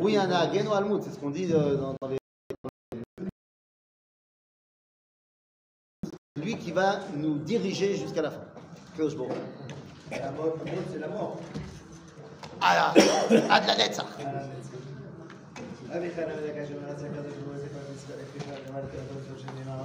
Oui, un Hagen ou Almout, c'est ce qu'on dit euh, dans, les. Lui qui va nous diriger jusqu'à la fin. Kadosh Baruch Hu. La mort, c'est la mort. Ah là, à de la dette ça.